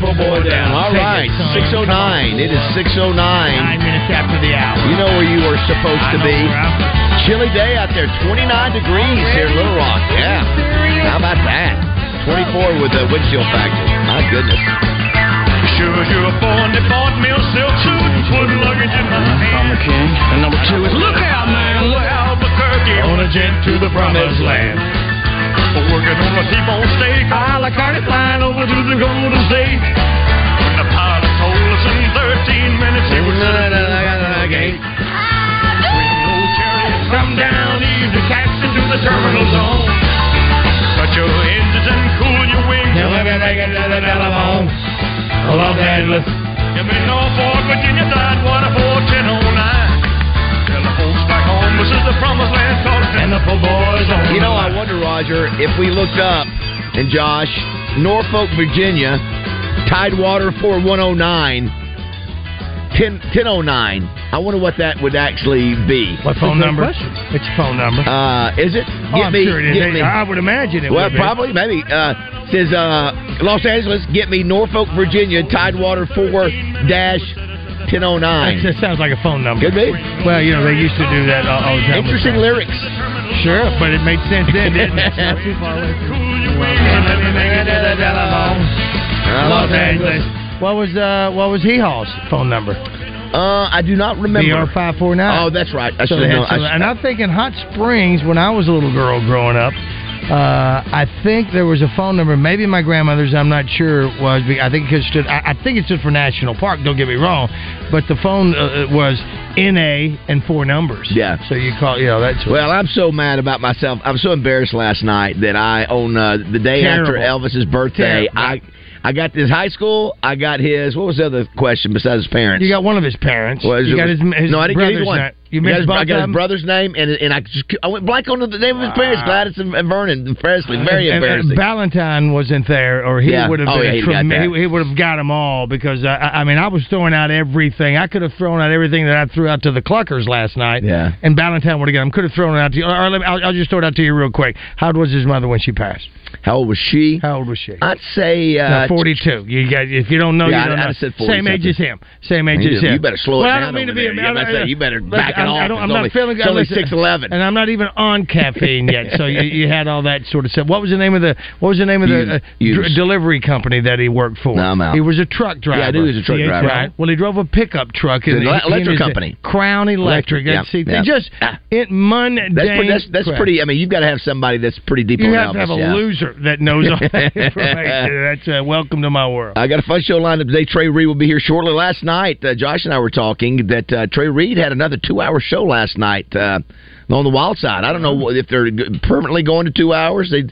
Won't let the poor boy down. All right, 609. It is 609. Nine minutes after the hour. You know where you were supposed to be. Chilly day out there, 29 degrees here in Little Rock. Yeah. How about that? 24 with the windshield factor. My goodness. Sure, you're a born, they bought me a silk suit and put luggage in my hand. I'm a King. And number two is Look out, man, look out, Albuquerque on a jet to the promised land. Working on a T-bone steak, a la carte flying over to the Golden State. The pilot told us in 13 minutes he was gate. Come down, ease the cats into the terminal zone. Cut your engines and cool your wings. Now let me make it to the telephone. Los Angeles. Give me Norfolk, Virginia, Tidewater, 4109. Tell this is the promised land, cause and boys on You know, I wonder, Roger, if we looked up, and Josh, Norfolk, Virginia, Tidewater 4109, 10, 1009. I wonder what that would actually be. What phone number? It's a phone number. Uh, is it? Oh, I'm sure it is. me- I would imagine it well, would be. probably, maybe. Uh, says uh, Los Angeles, get me Norfolk, Virginia, Tidewater 4 dash 1009. That sounds like a phone number. Could be. Well, you know, they used to do that all, all the time. Interesting lyrics. Sure, but it made sense then, didn't it? Not too far away Los Angeles. what was uh, what was Hee Haw's phone number? Uh, I do not remember. BR five four nine. Oh, that's right. I So should have. I and I'm thinking Hot Springs when I was a little girl growing up. Uh, I think there was a phone number. Maybe my grandmother's. I'm not sure. Was I think it stood. I, I think it stood for National Park. Don't get me wrong, but the phone uh, was NA and four numbers. Yeah. So you call. You know that's Well, I'm so mad about myself. I'm so embarrassed last night that I, on uh, the day after Elvis's birthday, Terrible. I I got his high school. I got his. What was the other question besides his parents? You got one of his parents. Was you it got was- his, his no, I didn't get brother's one. You got his, I got his brother's name, and and I just I went blank on the name of his parents, Gladys and, and Vernon and Presley. Very And- and embarrassing. Valentine wasn't there, or he Yeah. would have Oh, been. yeah, a he'd got trem- that. he, he would have got them all because I, I mean I was throwing out everything. I could have thrown out everything that I threw out to the Cluckers last night. Yeah. and Valentine would have got them. Could have thrown it out to you. Or, or let me, I'll, I'll just throw it out to you real quick. How old was his mother when she passed? How old was she? How old was she? I'd say uh, No, Forty-two. You got if you don't know, Yeah, you don't I'd know. said 40 Same age as him. Same age as him. you better slow it well, I don't mean to be. there. You I- better I- you better back it I'm- off. I don't, It's I'm only- not feeling. it's only 6'11". and I'm not even on caffeine yet. So you, you had all that sort of stuff. What was the name of the What was the name of the uh, dr- delivery company that he worked for? No, I'm out. He was a truck driver. Yeah, I knew he was a truck driver. Right. Well, he drove a pickup truck. The he electric company. Crown Electric. Electric, That's, see, yeah, just it mundane. That's pretty, that's, pretty. I mean, you've got to have somebody that's pretty deep You have to have a yeah. That knows all that information. That's uh, welcome to my world. I got a fun show lined up today. Trey Reed will be here shortly. Last night, uh, Josh and I were talking that uh, Trey Reed had another two-hour show last night uh, on the Wild Side. I don't know if they're permanently going to two hours. They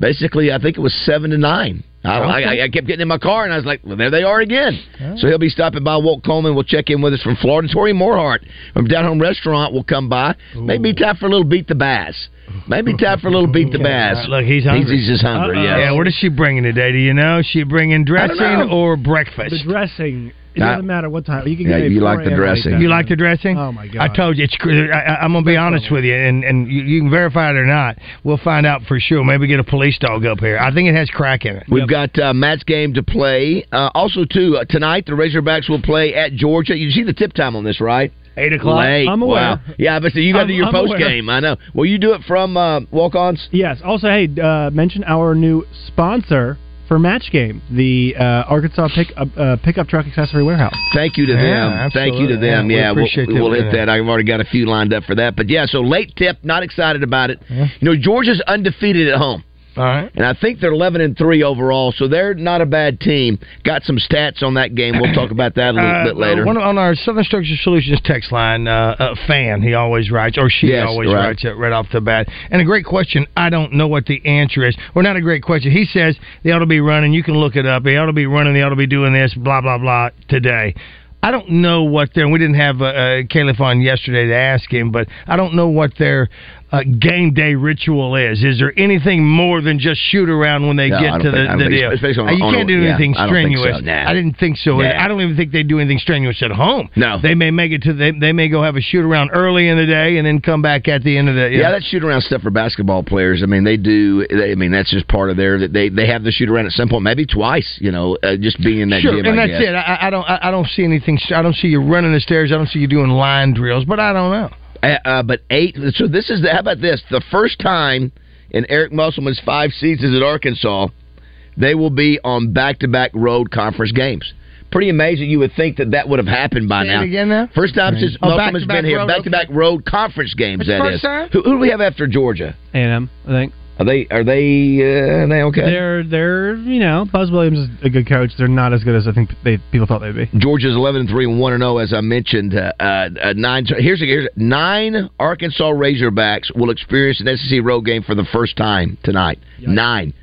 basically, I think it was seven to nine. I, I, I kept getting in my car and I was like, well, there they are again. So he'll be stopping by. Walt Coleman will check in with us from Florida. Tori Morehart from Down Home Restaurant will come by. Maybe time for a little beat the bass. Maybe time for a little beat the bass. Look, he's hungry. He's, just hungry. Yeah. Yeah. what is she bringing today? Do you know? She bringing dressing or breakfast? The dressing. It doesn't matter what time. You can yeah, you like the dressing. like. You like the dressing? Oh my god! I told you it's. I, I- I'm gonna be honest with you, and and you, you can verify it or not. We'll find out for sure. Maybe get a police dog up here. I think it has crack in it. We've got uh, Match Game to play. Uh, also, too, uh, tonight the Razorbacks will play at Georgia. You see the tip time on this, right? Eight o'clock. Late. I'm aware. Wow. Yeah, but so you got to I'm- do your I'm post aware. game. I know. Will you do it from uh, walk-ons? Yes. Also, hey, uh, mention our new sponsor for Match Game, the uh, Arkansas pick, uh, uh, Pickup Truck Accessory Warehouse. Thank you to Yeah, them. Thank you to them. Yeah, we Yeah, we'll, appreciate them we'll hit that. I've already got a few lined up for that. But yeah, so late tip. Not excited about it. Yeah. You know, Georgia's undefeated at home. All right. And I think they're eleven and three overall, so they're not a bad team. Got some stats on that game. We'll talk about that a little Uh, bit later. One on our Southern Structure Solutions text line, uh, a fan, he always writes, or she Yes, always right. writes it right off the bat. And a great question. I don't know what the answer is. Or not a great question. He says they ought to be running. You can look it up. They ought to be running. They ought to be doing this, blah, blah, blah, today. I don't know what their, we didn't have uh, uh, Caliph on yesterday to ask him, but I don't know what their uh, game day ritual is. Is there anything more than just shoot around when they No, get to think- the, the deal? Especially on- Uh, you on can't do yeah, anything I don't think so, strenuous. nah. I didn't think so. Nah. I don't even think they do anything strenuous at home. No. They may make it to they, they may go have a shoot around early in the day and then come back at the end of the Yeah, that shoot around stuff for basketball players. I mean, they do. They, I mean, that's just part of their. They they have the shoot around at some point, maybe twice. You know, uh, just being in that sure, gym. and I that's guess. it. I, I don't I, I don't see anything. I don't see you running the stairs. I don't see you doing line drills. But I don't know. Uh, uh, but eight. So this is the, how about this? The first time in Eric Musselman's five seasons at Arkansas, they will be on back-to-back road conference games. Pretty amazing. You would think that that would have happened by Say now. it again now? First time since Oh, Musselman's back-to-back been here. road, Back-to-back road conference games. That's that first is. time? Who, who do we have after Georgia? A&M, I think. Are they? Are they? Uh, are they okay? They're they're you know Buzz Williams is a good coach. They're not as good as I think they people thought they'd be. Georgia's eleven and three and one and zero, as I mentioned. Uh, uh, nine. Here's here's nine Arkansas Razorbacks will experience an SEC road game for the first time tonight. Nine.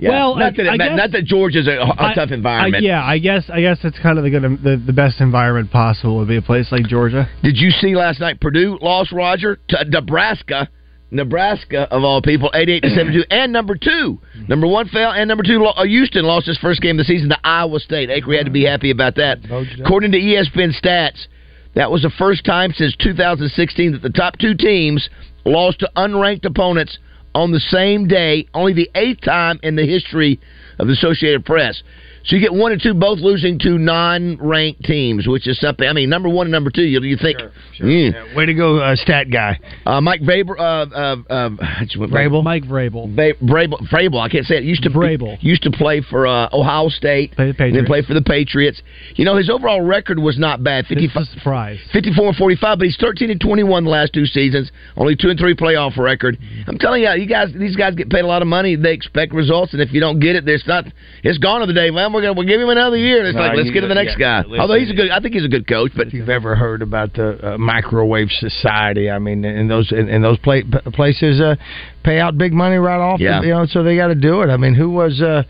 Yeah. Well, not that, I not, guess- not that Georgia's a, a I- tough environment. I, yeah, I guess I guess that's kind of the good the, the best environment possible would be a place like Georgia. Did you see last night Purdue lost Roger to Nebraska? Nebraska of all people, eighty-eight to seventy-two, and number two, number one fell, and number two, uh, Houston lost his first game of the season to Iowa State. Acree had to be happy about that. According to ESPN stats, that was the first time since 2016 that the top two teams lost to unranked opponents on the same day. Only the eighth time in the history of the Associated Press. So you get one and two both losing to non-ranked teams, which is something. I mean, number one and number two, you, you think, mm. Yeah, way to go, uh, stat guy. uh, Mike Vrabel, uh, uh, uh, Vrabel? Mike Vrabel. Va- Vrabel, Vrabel, I can't say it. Used to Vrabel. used to play for uh, Ohio State. Play the and then Patriots. played for the Patriots. You know, his overall record was not bad. 55, surprise. 54 and 45, but he's 13 and 21 the last two seasons. Only two and three playoff record. I'm telling you, you guys, these guys get paid a lot of money. They expect results, and if you don't get it, there's not. It's gone of the day. Well, we're gonna we'll give him another year. It's No, like let's get to the next yeah, guy. Although he's a good, I think he's a good coach. But If you've ever heard about the uh, microwave society, I mean, in those in, in those pla- places, uh, pay out big money right off. Yeah. you know, so they got to do it. I mean, who was? Uh,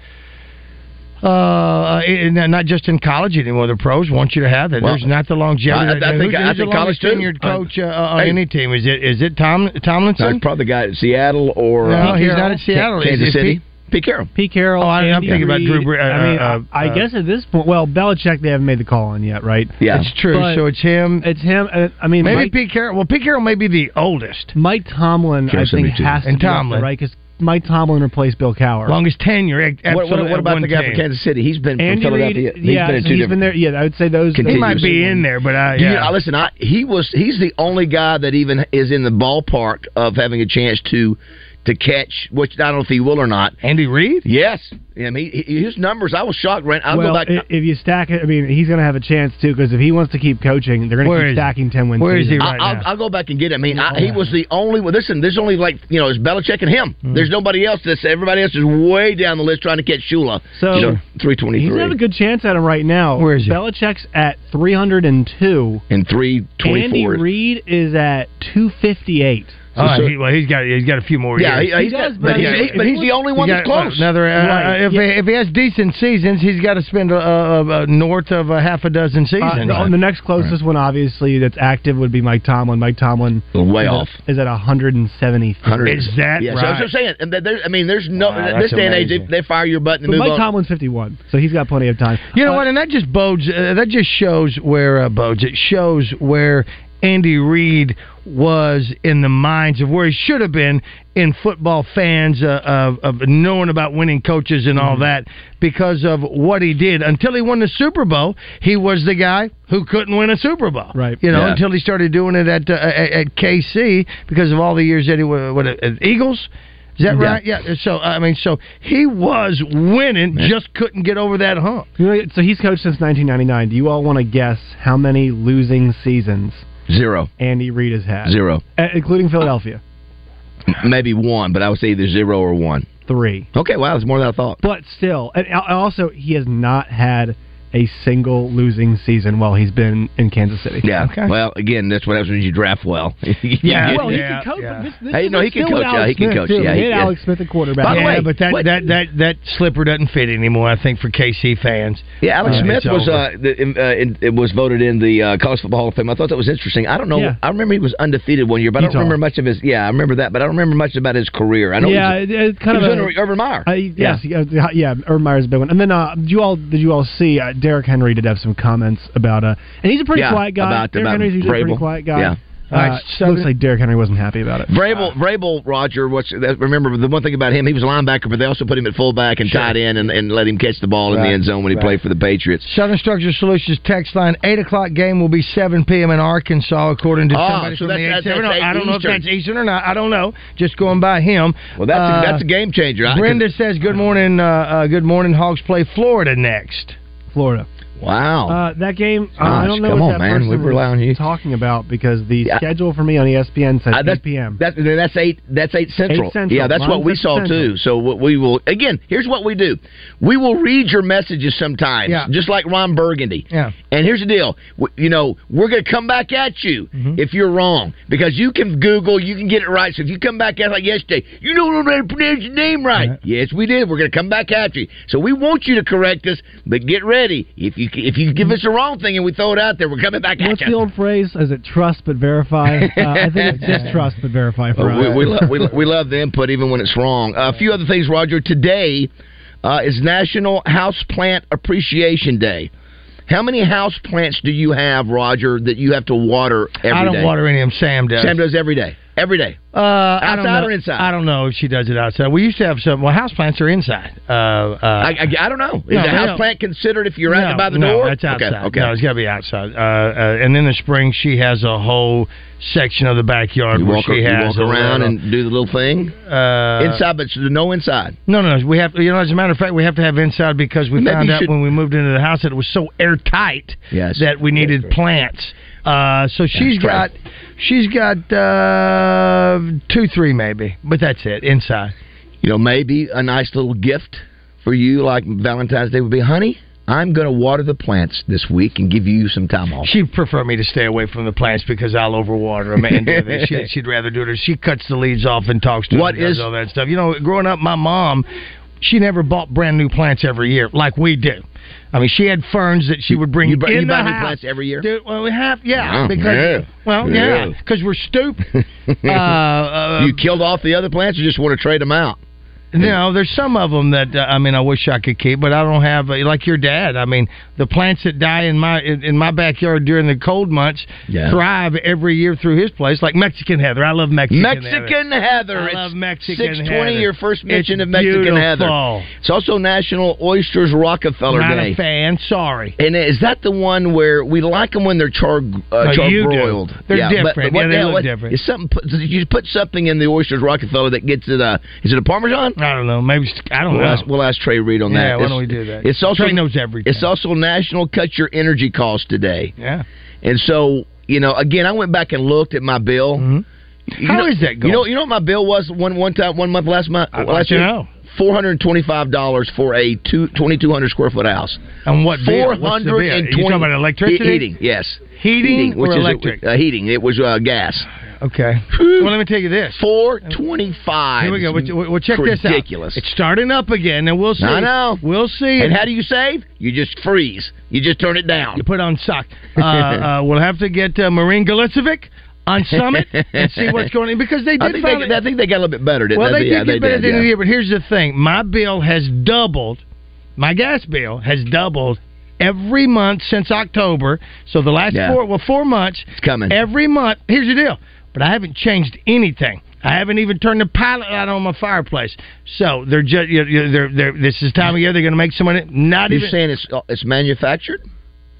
uh, in, not just in college anymore. The pros want you to have that. Well, There's not the longevity. I- I think- who's, I who's think the college tenured coach uh, on Hey. any team? Is it is it Tom Tomlinson? That's probably the guy at Seattle or No, uh, he's not at Seattle. Kansas Is it City. Pete- Pete Carroll. Pete Carroll. Oh, I- I'm Andy thinking about Drew Bre- uh, I mean, uh, I, I uh, guess at this point, well, Belichick they haven't made the call on yet, right? Yeah. It's true. But- so it's him. It's him. Uh, I mean, Maybe Mike, Pete Carroll. Well, Pete Carroll may be the oldest, Mike Tomlin. Carroll I think me too. has to And be up there, Tomlin. right? Because Mike Tomlin replaced Bill Cowher. longest tenure. ex- What, what, absolutely what about one the guy team. from Kansas City? He's been from Andy Philadelphia. Reid, He's yeah, been in so two he's different. been there. Yeah, I would say those. He might be in there, but I, Do you- yeah. uh, listen, I, he was he's the only guy that even is in the ballpark of having a chance to to catch, which I don't know if he will or not. Andy Reid? Yes. I mean, his numbers, I was shocked. Right? I'll well, go back. If you stack it, I mean, he's going to have a chance, too, because if he wants to keep coaching, they're going to keep stacking 10 wins. Where season. is he right I, now? I'll, I'll, go back and get it. I mean, oh, I, he was the only one. Listen, there's only like, you know, it's Belichick and him. Mm. There's nobody else that's, everybody else is way down the list trying to catch Shula. So, you know, 323. He's got a good chance at him right now. Where is he? Belichick's at 302. And 324. Andy Reid is at 258. Uh, sure. he, well, he's got he's got a few more. Yeah, years. He, he does, but, he, but, he's the only one that's close. Another, uh, right. uh, if, yeah. if, he, has decent seasons, he's got to spend uh, uh, uh, north of a half a dozen seasons. The next closest right. one, obviously, that's active would be Mike Tomlin. Mike Tomlin, way is off, is at 170. Is that yeah, right? So what I'm saying. There, I mean, there's no wow, this day and age they, they, fire your butt and but Mike on. Tomlin's 51, so he's got plenty of time. You know what? And that just bodes. that just shows where bodes. It shows where Andy Reid was in the minds of where he should have been in football fans uh, of, of knowing about winning coaches and all that because of what he did until he won the Super Bowl. He was the guy who couldn't win a Super Bowl, Right. You know, Yeah. until he started doing it at uh, at, KC because of all the years that he was what, at Eagles. Is that Yeah. right? Yeah. So I mean, so he was winning, just couldn't get over that hump. You know, So he's coached since 1999. Do you all want to guess how many losing seasons Zero, Andy Reid has had? zero, Uh, including Philadelphia. Maybe one, but I would say either zero or one. Three. Okay, wow, that's more than I thought. But still, and also, he has not had a single losing season while he's been in Kansas City. Yeah. Okay. Well, again, that's what happens when you draft well. Yeah, Well, he Yeah, can coach. yeah. but This, this Hey, is no, he can still with coach, yeah, he can coach, too. yeah, He he- had yeah. Alex Smith at quarterback. By the yeah, way, but that, what- that that that slipper doesn't fit anymore. I think for KC fans. Yeah, Alex Uh, Smith it's was over. uh, the, uh, in, it was voted in the uh, College Football Hall of Fame. I thought that was interesting. I don't know. Yeah. I remember he was undefeated one year, but I Utah. don't remember much of his. Yeah, I remember that, but I don't remember much about his career. I know. yeah, he was, it, it's kind he of was a, under Urban Meyer. Uh, yes, yeah, yeah. Urban Meyer's a big one. And then, uh, did you all did you all see uh, Derrick Henry did have some comments about uh, and he's a pretty Yeah, quiet guy. about- Derrick about Henry's usually a pretty quiet guy. Yeah. Uh, All right, seven- looks like Derrick Henry wasn't happy about it. Vrabel, Vrabel, Roger. What's that, remember the one thing about him? He was a linebacker, but they also put him at fullback and tight end and, and let him catch the ball in the end zone when he right. played for the Patriots. Southern Structure Solutions text line eight o'clock game will be seven p.m. in Arkansas, according to Oh, somebody so from the that's- eight seven. that's I don't know if that's Eastern or not. I don't know. Just going by him. Well, that's Uh, a, that's a game changer. Brenda says, "Good morning, uh, uh, good morning. Hogs play Florida next." Florida. Wow. Uh, that game, uh, I don't know what on, that man. person We rely on you. talking about because the Yeah. schedule for me on ESPN said Uh, 8 that's, p.m. That's that's eight. That's eight central. Eight Central. Yeah, that's what we saw Central. too. So what we will again. Here's what we do. We will read your messages sometimes, Yeah. just like Ron Burgundy. Yeah. And here's the deal. W- You know, we're going to come back at you Mm-hmm. if you're wrong because you can Google, you can get it right. So if you come back at like yesterday, you don't know how to pronounce your name right. Yes, we did. We're going to come back at you. So we want you to correct us, but get ready. If you if you give us the wrong thing and we throw it out there, we're coming back What's at the old phrase? Is it trust but verify? Uh, I think it's just trust but verify for Uh, us. we, we, lo- we, lo- we love the input even when it's wrong. Uh, a few other things, Roger. Today uh, is National House Plant Appreciation Day. How many house plants do you have, Roger, that you have to water every day? I don't water any of them. Sam does. Sam does every day. Every day. Uh, Outside or inside? I don't know if she does it outside. We used to have some. Well, houseplants are inside. Uh, uh, I, I, I don't know. Is No, a no. house plant considered if you're out no, by the no, door? That's outside. Okay. okay. No, it's got to be outside. Uh, uh, and in the spring, she has a whole section of the backyard you where walk, she you has walk around little- and do the little thing uh, inside, but no inside. No, no, we have. You know, as a matter of fact, we have to have inside because we Maybe found out should- when we moved into the house that it was so airtight Yes. that we needed plants. Uh, so she's got, she's got uh, two, three maybe, but that's it inside. You know, maybe a nice little gift for you, like Valentine's Day, would be, honey. I'm going to water the plants this week and give you some time off. She'd prefer me to stay away from the plants because I'll overwater them and do this. She, she'd rather do it. She cuts the leaves off and talks to What them and does is- all that stuff. You know, growing up, my mom, she never bought brand new plants every year like we do. I mean, she had ferns that she would bring You in you the buy new house. plants every year? Dude, well, we have, yeah, Oh, because yeah. well, Yeah. yeah, because we're stupid. uh, uh, you killed off the other plants, or just want to trade them out? No, there's some of them that uh, I mean I wish I could keep, but I don't have uh, like your dad. I mean, the plants that die in my in, in my backyard during the cold months Yeah. thrive every year through his place, like Mexican heather. I love Mexican, Mexican heather. I It's love Mexican 620, heather. your first mention It's of Mexican beautiful. heather. It's also National Oysters Rockefeller Not Day. a fan. Sorry. And is that the one where we like them when they're char uh, No, char you do. broiled? They're yeah, different. But, what Yeah, the they look different. Is something? put- You put something in the oysters Rockefeller that gets it. Uh, is it a Parmesan? I don't know. Maybe I don't we'll know. Ask, we'll ask Trey Reed on that. Yeah, why It's- don't we do that? It's also Trey knows everything. It's also National Cut Your Energy Cost today. Yeah. And so you know, again, I went back and looked at my bill. You Mm-hmm. How know, is that You know, you know what my bill was one one time one month last month I'd last year? know. Four hundred and twenty-five dollars for a two, 2,200 square foot house. And what? Four the bill? You talking about electricity? Heating, yes. Heating or which is electric? uh, heating. It was uh, gas. Okay. well, let me tell you this. Four twenty-five. Here we go. We'll, we'll check this out. Ridiculous. It's starting up again, and we'll see. I know. We'll see. And how do you save? You just freeze. You just turn it down. You put on sock. Uh, uh, we'll have to get uh, Marine Galicevic on Summit and see what's going on because they did I think finally- they, I think they got a little bit better. Didn't well, they they? did yeah, get they better at did. the end of the year. But here's the thing: my bill has doubled. My gas bill has doubled every month since October. So the last Yeah. four, well, four months. It's coming. every month. Here's the deal: but I haven't changed anything. I haven't even turned the pilot light on my fireplace. So they're just you know, they're, they're, this is time of year they're going to make some money. Not You're even saying it's uh, it's manufactured?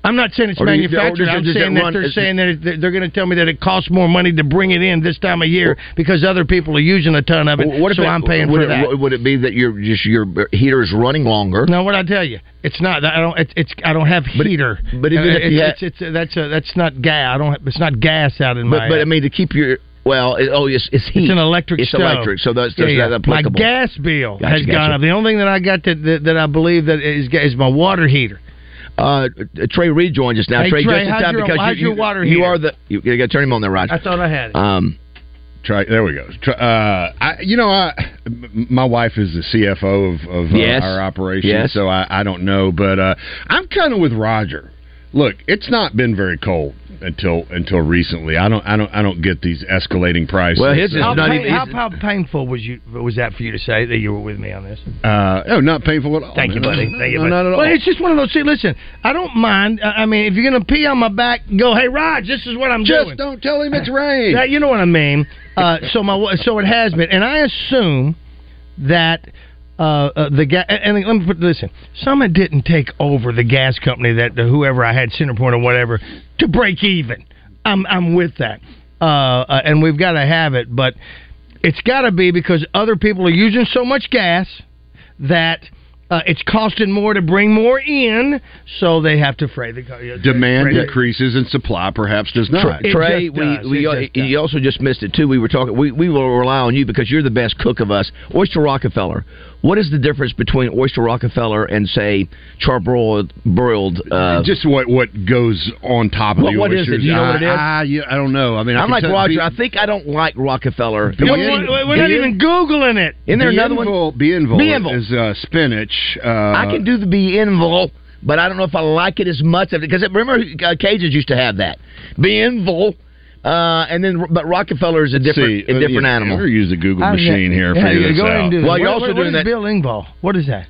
I'm not saying it's Or you- manufactured. it- I'm saying that run- they're saying that it, they're going to tell me that it costs more money to bring it in this time of year because other people are using a ton of it. What so it- I'm paying for it, that. Would it be that your just your heater is running longer? No, what I tell you, it's not. I don't. It's. it's I don't have heater. but even Uh, if you it's, it's, it's, that's a, that's not gas. I don't. Have, it's not gas out in But my. but I mean to keep your well, it, oh, it's it's heat. It's an electric It's stove. electric, so that's, Yeah, that's, yeah. that's My gas bill Gotcha, has gotcha. gone up. The only thing that I got that that, that I believe that is is my water heater. Uh, Trey Reed joined us now. Hey, Trey, Trey, just in time your- because how's you, your water you heater? are the you, you got to turn him on there, Rod. I thought I had it. Um, Try there we go. Try, uh, I, you know, I, my wife is the CFO of, of uh, Yes. our operation, Yes. so I, I don't know, but uh, I'm kind of with Roger. Look, it's not been very cold until until recently. I don't I don't I don't get these escalating prices. Well, his is how, not pain- even- how, how painful was you was that for you to say that you were with me on this? uh, no, not painful at all. Thank you, buddy. Thank you, buddy. no, not at all. Well, it's just one of those. See, listen, I don't mind. I I mean, if you're gonna pee on my back, go, hey, Raj, this is what I'm Just doing. Just don't tell him it's rain. That, you know what I mean? Uh, so my so it has been, and I assume that uh, uh, the gas. And and let me put this in: Summit didn't take over the gas company that whoever I had Centerpoint or whatever to break even. I'm I'm with that, uh, uh, and we've got to have it, but it's got to be because other people are using so much gas that. Uh, it's costing more to bring more in, so they have to freight the uh, Demand freight- increases and supply perhaps does not. It Trey, just we, we It just does. you also just missed it too. We were talking. We, we will rely on you because you're the best cook of us. Oyster Rockefeller. What is the difference between Oyster Rockefeller and say charbroiled broiled? Uh, Just what what goes on top of What- the what is it? oysters. Do you know what it is? I, I, yeah, I don't know. I mean, I I'm can like tell- Roger. be- I think I don't like Rockefeller. Be- We're, we're- we're not even googling it. Isn't there another one? Bienville- Bienville Bienville. is uh, spinach. Uh, I can do the Bienville, but I don't know if I like it as much of it because remember uh, Cajuns used to have that Bienville, uh, and then but Rockefeller is a different See, a uh, different yeah, animal. We're use the Google I- machine here. Yeah, figure yeah, this go ahead and do Well, that. you're also what- doing what is that- Bill Engvall. What is that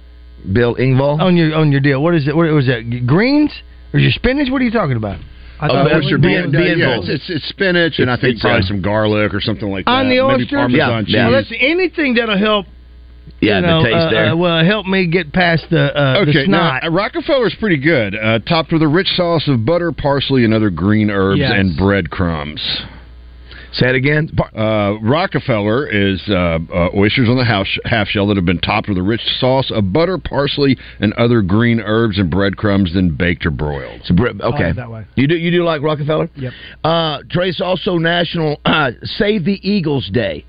Bill Engvall. on your on your deal? What is it? What was that? Greens or your spinach? What are you talking about? I Oh, thought that's your bean- bean- yeah, bean yeah, bowl. it's, it's, it's spinach and I think probably uh, some garlic or something like that. on the Maybe oyster. Parmesan Yeah, cheese. yeah. Well, listen, anything that'll help. Yeah, you know, the taste uh, there. uh, will help me get past the uh, Okay, now snot. uh, Rockefeller's pretty good. Uh, topped with a rich sauce of butter, parsley, and other green herbs Yes. and breadcrumbs. Say it again. Uh, Rockefeller is uh, uh, oysters on the house, half shell that have been topped with a rich sauce of butter, parsley, and other green herbs and breadcrumbs, then baked or broiled. It's a bre- okay. it that way. You do you do like Rockefeller? Yep. Uh, Trace also National uh, Save the Eagles Day.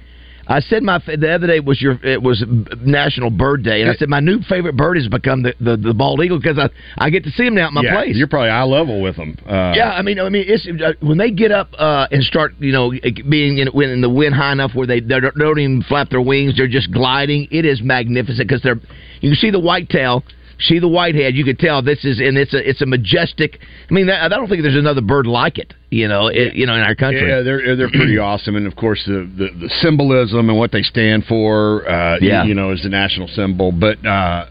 I said my the other day was your it was National Bird Day, and I said my new favorite bird has become the, the, the bald eagle because I I get to see them now at my yeah, place. You're probably eye level with them. Uh, Yeah, I mean, I mean, it's uh, when they get up uh, and start, you know, being in, in the wind high enough where they, they don't even flap their wings; they're just gliding. It is magnificent because they're. You can see the whitetail, see the whitehead. You could tell this is, and it's a it's a majestic. I mean, I don't think there's another bird like it. You know, it, you know, in our country. Yeah, they're they're pretty awesome, and of course the, the, the symbolism and what they stand for. Uh, Yeah. you, know, is the national symbol. But uh,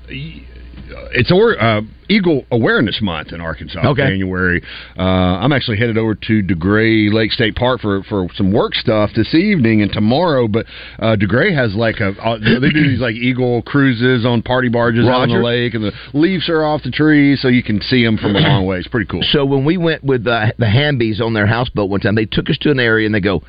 it's a uh, Eagle Awareness Month in Arkansas. Okay. January. Uh, I'm actually headed over to DeGray Lake State Park for for some work stuff this evening and tomorrow. But uh, DeGray has like a uh, they do these like Eagle cruises on party barges out on the lake, and the leaves are off the trees, so you can see them from a long way. It's pretty cool. So when we went with uh, the Hambies on their houseboat one time, they took us to an area and they go,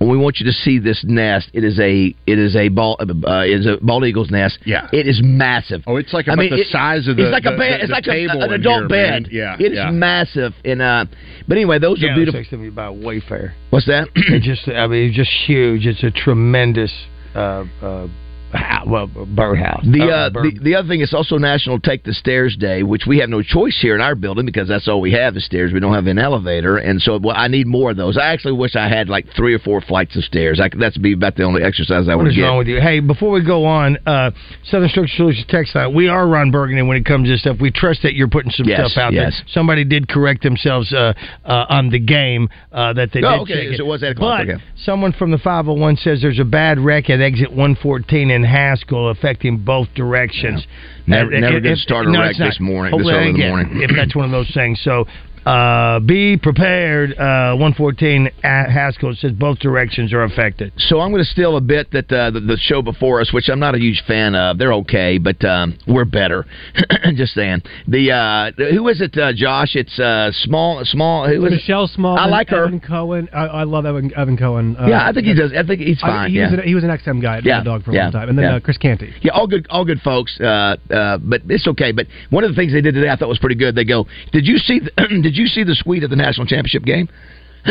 "We want you to see this nest. It is a it is a ball uh, it is a bald eagle's nest. Yeah. it is massive. Oh, it's like I mean, the it- size of the it's like the- a bed. the- it's like a, an adult here, bed. man. Yeah, it is yeah. massive. And uh, but anyway, those Yeah, are I was beautiful. texting me about Wayfair. What's that? it just, I mean, it's just huge. It's a tremendous uh, uh, ha- well, birdhouse. The, Uh, uh, bird- the the other thing is also National Take the Stairs Day, which we have no choice here in our building because that's all we have is stairs. We don't have an elevator, and so well, I need more of those. I actually wish I had like three or four flights of stairs. I, that's be about the only exercise I What would is get. wrong with you? Hey, before we go on, uh, Southern Structure Solutions text line. We are Ron Burgundy when it comes to this stuff. We trust that you're putting some Yes, stuff out yes. there. Somebody did correct themselves uh, uh, on the game uh, that they Oh, did. okay, check so it was eight o'clock, But okay. someone from the 501 says there's a bad wreck at exit 114 in Haskell affecting both directions. Never- Uh, never if- gonna start a no, wreck this morning- this early in the morning. If that's one of those things. So uh, be prepared. Uh, 114 at Haskell says both directions are affected. So I'm going to steal a bit that uh, the, the show before us, which I'm not a huge fan of. They're okay, but um, we're better. Just saying. The uh, who is it, uh, Josh? It's uh, small, small. Who is it? Michelle Small. I like her. Evan Cohen. I, I love Evan, Evan Cohen. Uh, yeah, I think he does. I think he's I- fine. he, yeah. was an, he was an XM guy at Yeah, Dog for a yeah, long time, and then yeah. uh, Chris Canty. Yeah, all good, all good folks. Uh, uh, but it's okay. But one of the things they did today, I thought was pretty good. They go, "Did you see? The, did you see the suite at the national championship game?"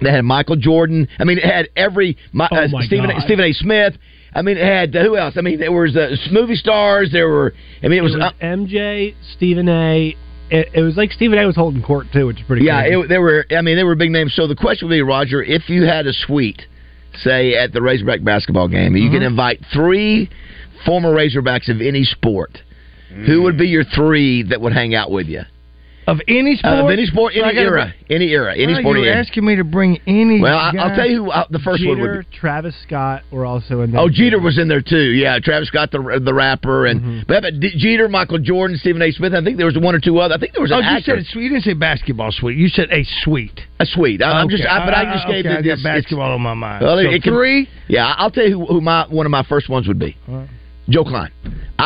they had Michael Jordan. I mean, it had every my, Oh, uh, Stephen God. Stephen A. Smith. I mean, it had uh, who else? I mean, there was uh, movie stars. There were. I mean, it was. It was uh, MJ, Stephen A. It, it was like Stephen A. was holding court too, which is pretty. Cool. Yeah, crazy. it, there were. I mean, they were big names. So the question would be, Roger, if you had a suite, say at the Razorback basketball game, you Mm-hmm. can invite three former Razorbacks of any sport. Who would be your three that would hang out with you? Of any sport? Uh, of any sport, So any era, any era, any Well, sport. You're asking me to bring any. Well, I, I'll tell you who uh, the first one would be. Travis Scott were also in there. Oh, Jeter was in there too. Yeah, Travis Scott, the the rapper, and Mm-hmm. but, but Jeter, Michael Jordan, Stephen A. Smith. I think there was one or two other. I think there was An Oh, you actor. said. You didn't say basketball suite. You said a suite. a suite. I, I'm Okay. just, I, but I just Uh, gave okay, it this. basketball on my mind. Well, so it can- three. Yeah, I'll tell you who, who my one of my first ones would be. Joe Kleine.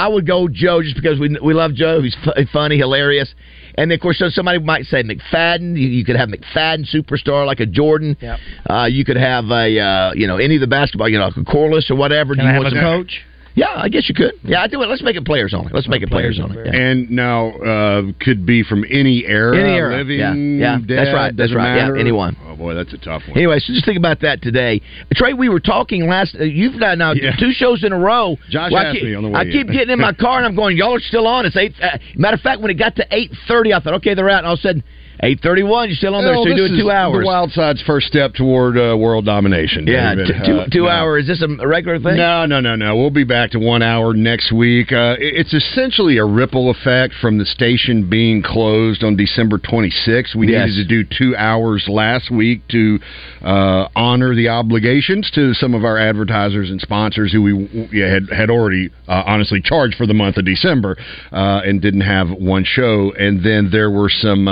I would go Joe just because we we love Joe. He's fu- funny, hilarious. And then, of course, so somebody might say McFadden. You, you could have McFadden, superstar like a Jordan. Yep. Uh, you could have a uh, you know any of the basketball, you know, like a Corliss or whatever. Can Do I you have want a some- coach? Yeah, I guess you could. Yeah, I do it. Let's make it players only. Let's make it players, only. Yeah. And now uh, could be from any era, Any era, living, yeah, yeah, dead, that's right, that's doesn't right, yeah, anyone. Oh boy, that's a tough one. Anyway, so just think about that today. Trey, we were talking last. Uh, you've done now Yeah. two shows in a row. Josh Well, I asked keep, me on the way I keep getting in my car and I'm going. Y'all are still on. It's eight. Uh, matter of fact, when it got to eight thirty, I thought, okay, they're out. And all of a sudden, eight thirty-one. You're still on there. Well, so you're doing two hours. The Wild Side's first step toward uh, world domination. yeah, David. t- two, Uh, two no. hours. Is this a regular thing? No, no, no, no. We'll be back to one hour next week. Uh, it's essentially a ripple effect from the station being closed on December 26th. We Yes. needed to do two hours last week. week to uh, honor the obligations to some of our advertisers and sponsors who we yeah, had had already uh, honestly charged for the month of December uh, and didn't have one show. And then there were some.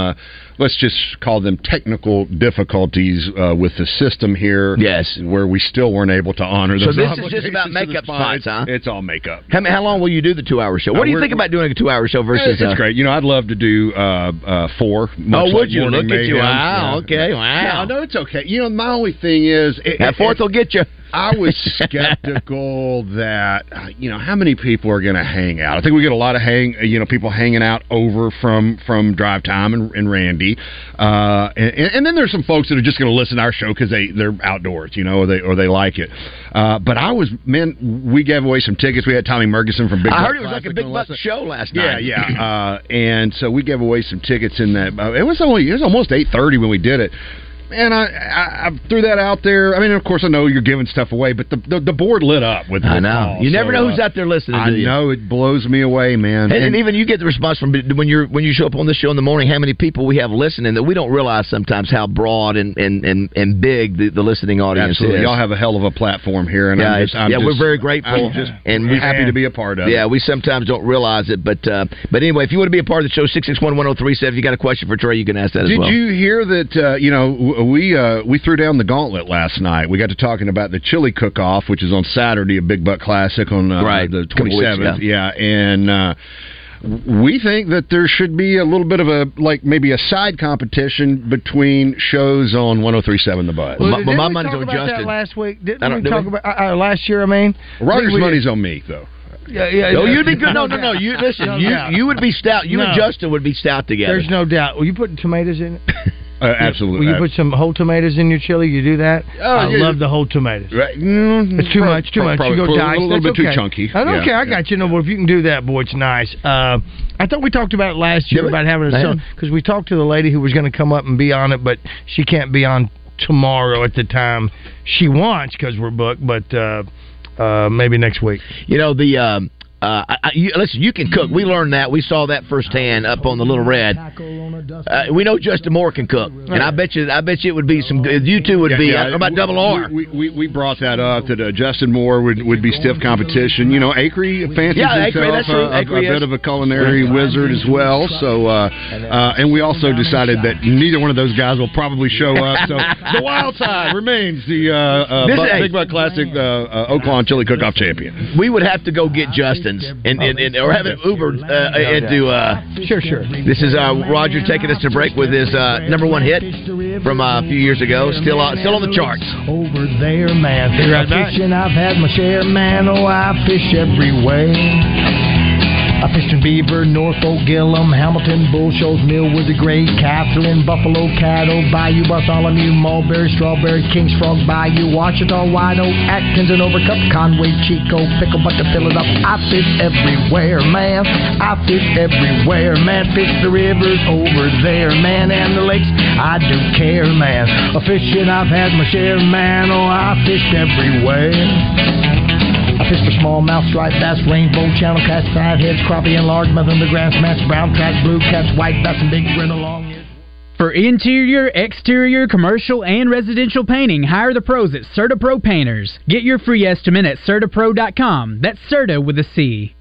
Uh, let's just call them technical difficulties uh, with the system here. Yes, where we still weren't able to honor. So this is just about obligations to the makeup spots, huh? It's all makeup. How, how long will you do the two-hour show? What Uh, do you think about doing a two-hour show versus? it's uh, great. You know, I'd love to do uh, uh, four. much Oh, like would you? Look at you. Wow, okay, wow. No, no, it's okay. You know, my only thing is it, That fourth will get you. I was skeptical that you know how many people are going to hang out. I think we get a lot of hang, you know, people hanging out over from from Drive Time and, and Randy, uh, and, and then there's some folks that are just going to listen to our show because they they're outdoors, you know, or they or they like it. Uh, but I was man, we gave away some tickets. We had Tommy Murgison from Big. I Buck heard it was like a big buck last show last night. yeah. Yeah, uh, and so we gave away some tickets in that. Uh, it was only it was almost eight thirty when we did it. And I, I, I threw that out there. I mean, of course, I know you're giving stuff away, but the the, the board lit up with. That. I know. calls. You never So, know who's uh, out there listening. I know it blows me away, man. And, and even you get the response from when you're when you show up on the show in the morning. How many people we have listening that we don't realize sometimes how broad and and and, and big the, the listening audience Absolutely, is. y'all have a hell of a platform here, and yeah, I'm just, yeah, just- we're very grateful and we're happy to be a part of. Yeah, it. we sometimes don't realize it, but uh, but anyway, if you want to be a part of the show, six six one one zero three seven. If you got a question for Trey, you can ask that as well. Did you hear that? Uh, you know, w- we uh, we threw down the gauntlet last night. We got to talking about the chili cook-off, which is on Saturday, a Big Buck Classic on uh, Right. the twenty seventh. twenty weeks seventh. ago. Yeah, and. Uh, we think that there should be a little bit of a like maybe a side competition between shows on 1037 The Buzz. Well, My- didn't my money's on about Justin. That last week, didn't I don't- we did talk we? about uh, uh, last year? I mean, Roger's We- we- money's on me though. Yeah, yeah. No, yeah. you'd be good. No, no, no. You listen. No you doubt. you would be stout. You and Justin would be stout together. There's no doubt. Will you put tomatoes in it? Uh, absolutely. Will you put some whole tomatoes in your chili? You do that? Oh, I yeah. love the whole tomatoes. Right. Mm, It's too much, too much. you go dice. a little That's bit too chunky. I don't Yeah, care. I got you. No, if you can do that, boy, it's nice. Uh, I thought we talked about it last year Did about having a song because we talked to the lady who was going to come up and be on it, but she can't be on tomorrow at the time she wants because we're booked. But uh, uh, maybe next week. You know the. Um, uh, I, I, you, listen, you can cook. We learned that. We saw that firsthand up on the Little Red. Uh, we know Justin Moore can cook, and I bet you, I bet you it would be some good. You two would Yeah, be. yeah. I don't know about We- double R. We, we, we brought that up that uh, Justin Moore would, would be stiff competition. You know, Acree fancies Yeah, Acree, himself that's true. uh, a, a Acree bit of a culinary wizard as well. So, uh, uh, and we also decided that neither one of those guys will probably show up. So the wild side remains the uh, uh, This- Buck- hey. Big Buck Classic uh, uh, Oaklawn Chili Cook-Off champion. we would have to go get And, and, and or have it Ubered uh, into. Uh, Sure, sure. this is uh, Roger taking us to break with his uh, number one hit from uh, a few years ago. Still, uh, still on the charts. over there, man. Be right back. Fishing, I've had my share, man. Oh, I fish everywhere. In Beaver, Norfork, Gillham, Hamilton, Bull Shoals, Millwood, the Great, Catherine, Buffalo, Cattle, Bayou, Bartholomew, Mulberry, Strawberry, Kings Frog, Bayou, Ouachita, White Oak, Atkins, and Overcup, Conway, Chicot, Pickle, but to fill it up, I fish everywhere, man. I fish everywhere, man. Fish the rivers over there, man, and the lakes. I do care, man. A fishing, I've had my share, man. Oh, I fished everywhere. I fish for smallmouth, striped bass, rainbow, channel cats, fatheads, crappie, and largemouth, underground smats, brown trout, blue cats, white bass, and big brindle long. For interior, exterior, commercial, and residential painting, hire the pros at Certa Pro Painters. Get your free estimate at CertaPro.com. That's Certa with a C.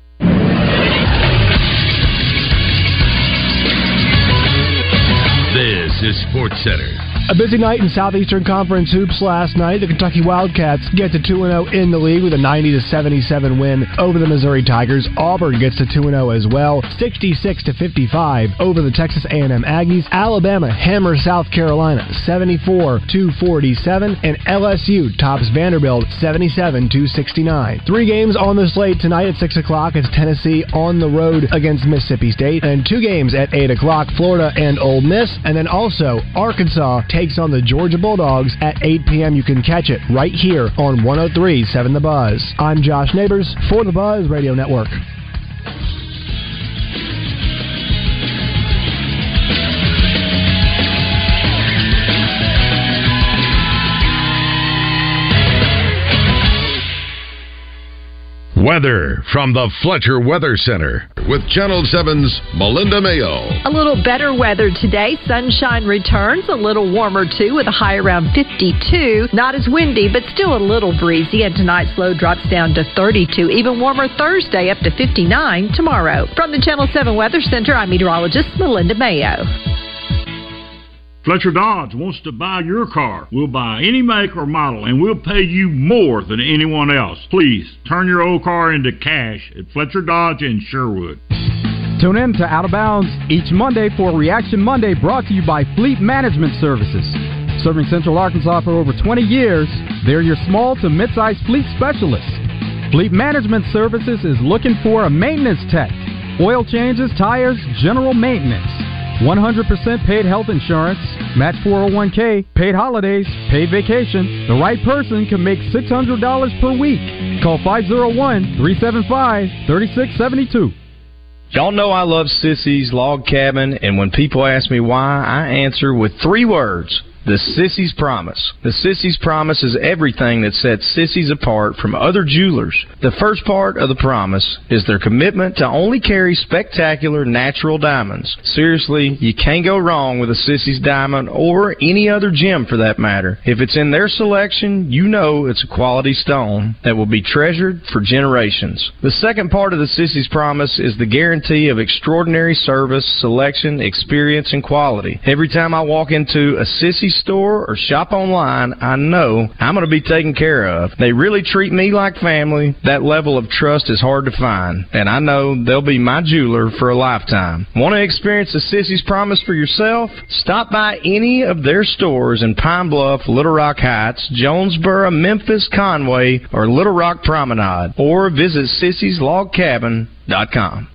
This is Sports Center. A busy night in Southeastern Conference hoops last night. The Kentucky Wildcats get to 2 0 in the league with a 90 to 77 win over the Missouri Tigers. Auburn gets to 2 0 as well, 66 to 55 over the Texas A&M Aggies. Alabama hammers South Carolina 74 to 47, and LSU tops Vanderbilt 77 to 69. Three games on the slate tonight at 6 o'clock. It's Tennessee on the road against Mississippi State, and two games at 8 o'clock, Florida and Ole Miss, and then also Arkansas takes on the Georgia Bulldogs at 8 p.m. You can catch it right here on 103.7 The Buzz. I'm Josh Neighbors for The Buzz Radio Network. Weather from the Fletcher Weather Center with Channel 7's Melinda Mayo. A little better weather today. Sunshine returns, a little warmer too, with a high around 52. Not as windy, but still a little breezy. And tonight's low drops down to 32. Even warmer Thursday, up to 59 tomorrow. From the Channel 7 Weather Center, I'm meteorologist Melinda Mayo. Fletcher Dodge wants to buy your car. We'll buy any make or model, and we'll pay you more than anyone else. Please turn your old car into cash at Fletcher Dodge in Sherwood. Tune in to Out of Bounds each Monday for Reaction Monday brought to you by Fleet Management Services. Serving Central Arkansas for over 20 years, they're your small to mid-sized fleet specialists. Fleet Management Services is looking for a maintenance tech, oil changes, tires, general maintenance. 100% paid health insurance, match 401k, paid holidays, paid vacation. The right person can make $600 per week. Call 501 375 3672. Y'all know I love Sissy's Log Cabin, and when people ask me why, I answer with three words. The Sissy's Promise. The Sissy's Promise is everything that sets Sissy's apart from other jewelers. The first part of the promise is their commitment to only carry spectacular natural diamonds. Seriously, you can't go wrong with a Sissy's diamond or any other gem for that matter. If it's in their selection, you know it's a quality stone that will be treasured for generations. The second part of the Sissy's Promise is the guarantee of extraordinary service, selection, experience, and quality. Every time I walk into a Sissy's store or shop online, I know I'm going to be taken care of. They really treat me like family. That level of trust is hard to find, and I know they'll be my jeweler for a lifetime. Want to experience the Sissy's Promise for yourself? Stop by any of their stores in Pine Bluff, Little Rock Heights, Jonesboro, Memphis, Conway, or Little Rock Promenade, or visit sissyslogcabin.com.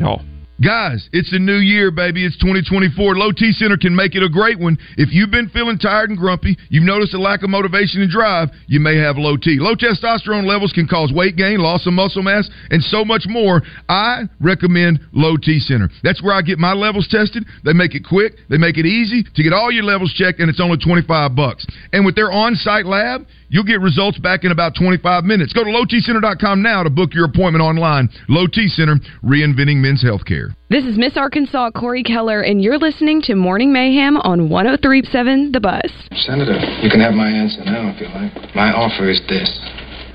Whitehall. Guys, it's a new year, baby. It's 2024. Low T Center can make it a great one. If you've been feeling tired and grumpy, you've noticed a lack of motivation and drive, you may have low T. Low testosterone levels can cause weight gain, loss of muscle mass, and so much more. I recommend Low T Center. That's where I get my levels tested. They make it quick, they make it easy to get all your levels checked, and it's only 25 bucks. And with their on-site lab, You'll get results back in about 25 minutes. Go to lowtcenter.com now to book your appointment online. Low T Center, reinventing men's healthcare. This is Miss Arkansas Corey Keller, and you're listening to Morning Mayhem on 1037 The Buzz. Senator, you can have my answer now if you like. My offer is this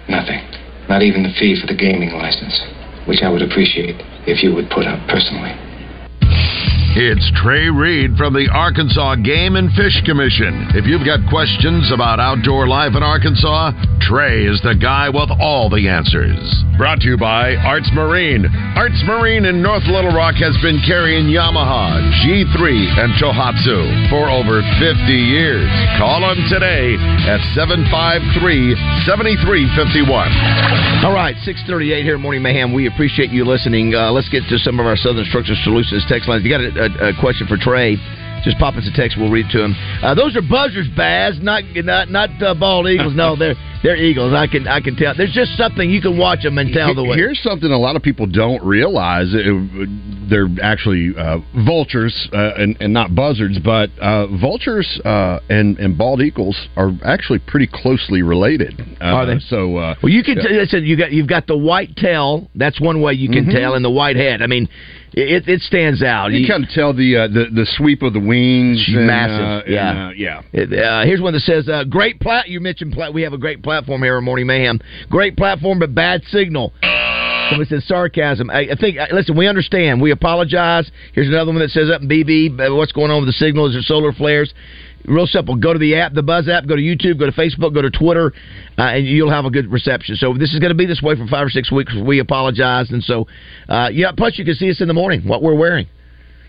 nothing. Not even the fee for the gaming license, which I would appreciate if you would put up personally. It's Trey Reed from the Arkansas Game and Fish Commission. If you've got questions about outdoor life in Arkansas, Trey is the guy with all the answers. Brought to you by Arts Marine. Arts Marine in North Little Rock has been carrying Yamaha, G3, and Tohatsu for over 50 years. Call them today at 753 7351. All right, 638 here Morning Mayhem. We appreciate you listening. Uh, let's get to some of our Southern Structure Solutions text lines. You got a, a, a question for Trey? Just pop us a text. We'll read to him. Uh, those are buzzards, Baz, not not not uh, bald eagles. No, they're they're eagles. I can I can tell. There's just something you can watch them and tell the way. Here's something a lot of people don't realize. It, they're actually uh, vultures uh, and, and not buzzards, but uh, vultures uh, and and bald eagles are actually pretty closely related. Uh, Are they? So uh, Well, you can. T- listen, you got you've got the white tail. That's one way you can Mhm. tell, and the white head. I mean, it it stands out. You kind of tell the uh, the the sweep of the wings. and, massive. uh, and, yeah, uh, yeah. It- Uh, here's one that says, uh, "Great plat." You mentioned plat. We have a great platform here on Morning Mayhem. Great platform, but bad signal. Somebody says sarcasm. I, I think. Listen, we understand. We apologize. Here's another one that says up in BB. uh, What's going on with the signal? Is there solar flares? Real simple. Go to the app, the Buzz app. Go to YouTube. Go to Facebook. Go to Twitter, uh, and you'll have a good reception. So this is going to be this way for five or six weeks. We apologize, and so uh, yeah. Plus, you can see us in the morning. What we're wearing.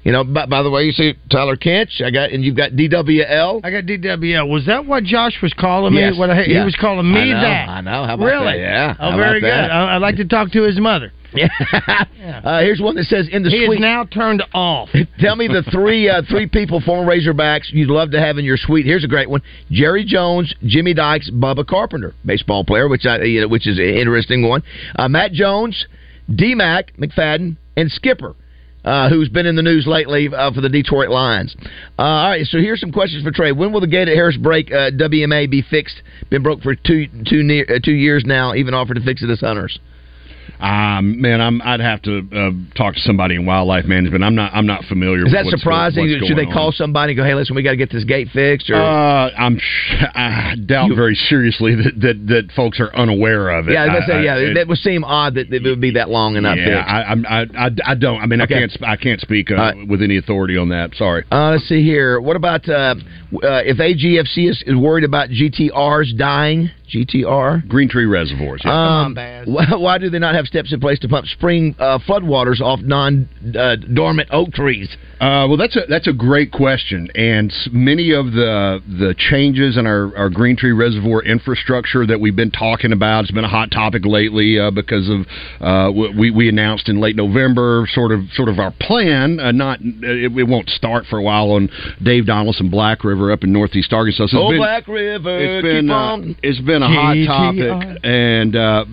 You know, by, by the way, you see Tyler Kinch. I got, and you've got DWL. I got DWL. Was that what Josh was calling me? Yes. What I, he was calling me I know, that. I know. How about really? that? Yeah. Oh, very good. I, I'd like to talk to his mother. Yeah. Uh, here's one that says in the he suite. is now turned off. Tell me the three uh, three people, former Razorbacks, you'd love to have in your suite. Here's a great one: Jerry Jones, Jimmy Dykes, Bubba Carpenter, baseball player, which I, you know, which is an interesting one. Uh, Matt Jones, D Mac McFadden, and Skipper. Uh, who's been in the news lately uh, for the Detroit Lions? Uh, all right, so here's some questions for Trey. When will the gate at Harris Brake uh, WMA be fixed? Been broke for two two near, uh, two years now. Even offered to fix it as hunters. Um, man, I'm, I'd have to uh, talk to somebody in wildlife management. I'm not. I'm not familiar. Is that surprising? what's Should they call on. somebody and go, "Hey, listen, we got to get this gate fixed"? Or Uh, I'm. sh- I doubt very seriously that, that that folks are unaware of it. yeah, I say, yeah, I- that would seem odd that it would be that long and not yeah, fixed. I, I, I, I don't. I mean, Okay. I can't. I can't speak uh, with any authority on that. Sorry. Uh, let's see here. What about uh, uh, if AGFC is, is worried about GTRs dying? GTR Green Tree Reservoirs. yeah. Um, why, why do they not have steps in place to pump spring uh, floodwaters off non-dormant oak trees? Uh, well, that's a that's a great question, and many of the the changes in our, our Green Tree Reservoir infrastructure that we've been talking about has been a hot topic lately uh, because of uh, we we announced in late November sort of sort of our plan. Uh, not it, it won't start for a while on Dave Donaldson Black River up in northeast Arkansas. So oh, been- Black River, it's been keep uh, on. it's been a hot topic, and uh,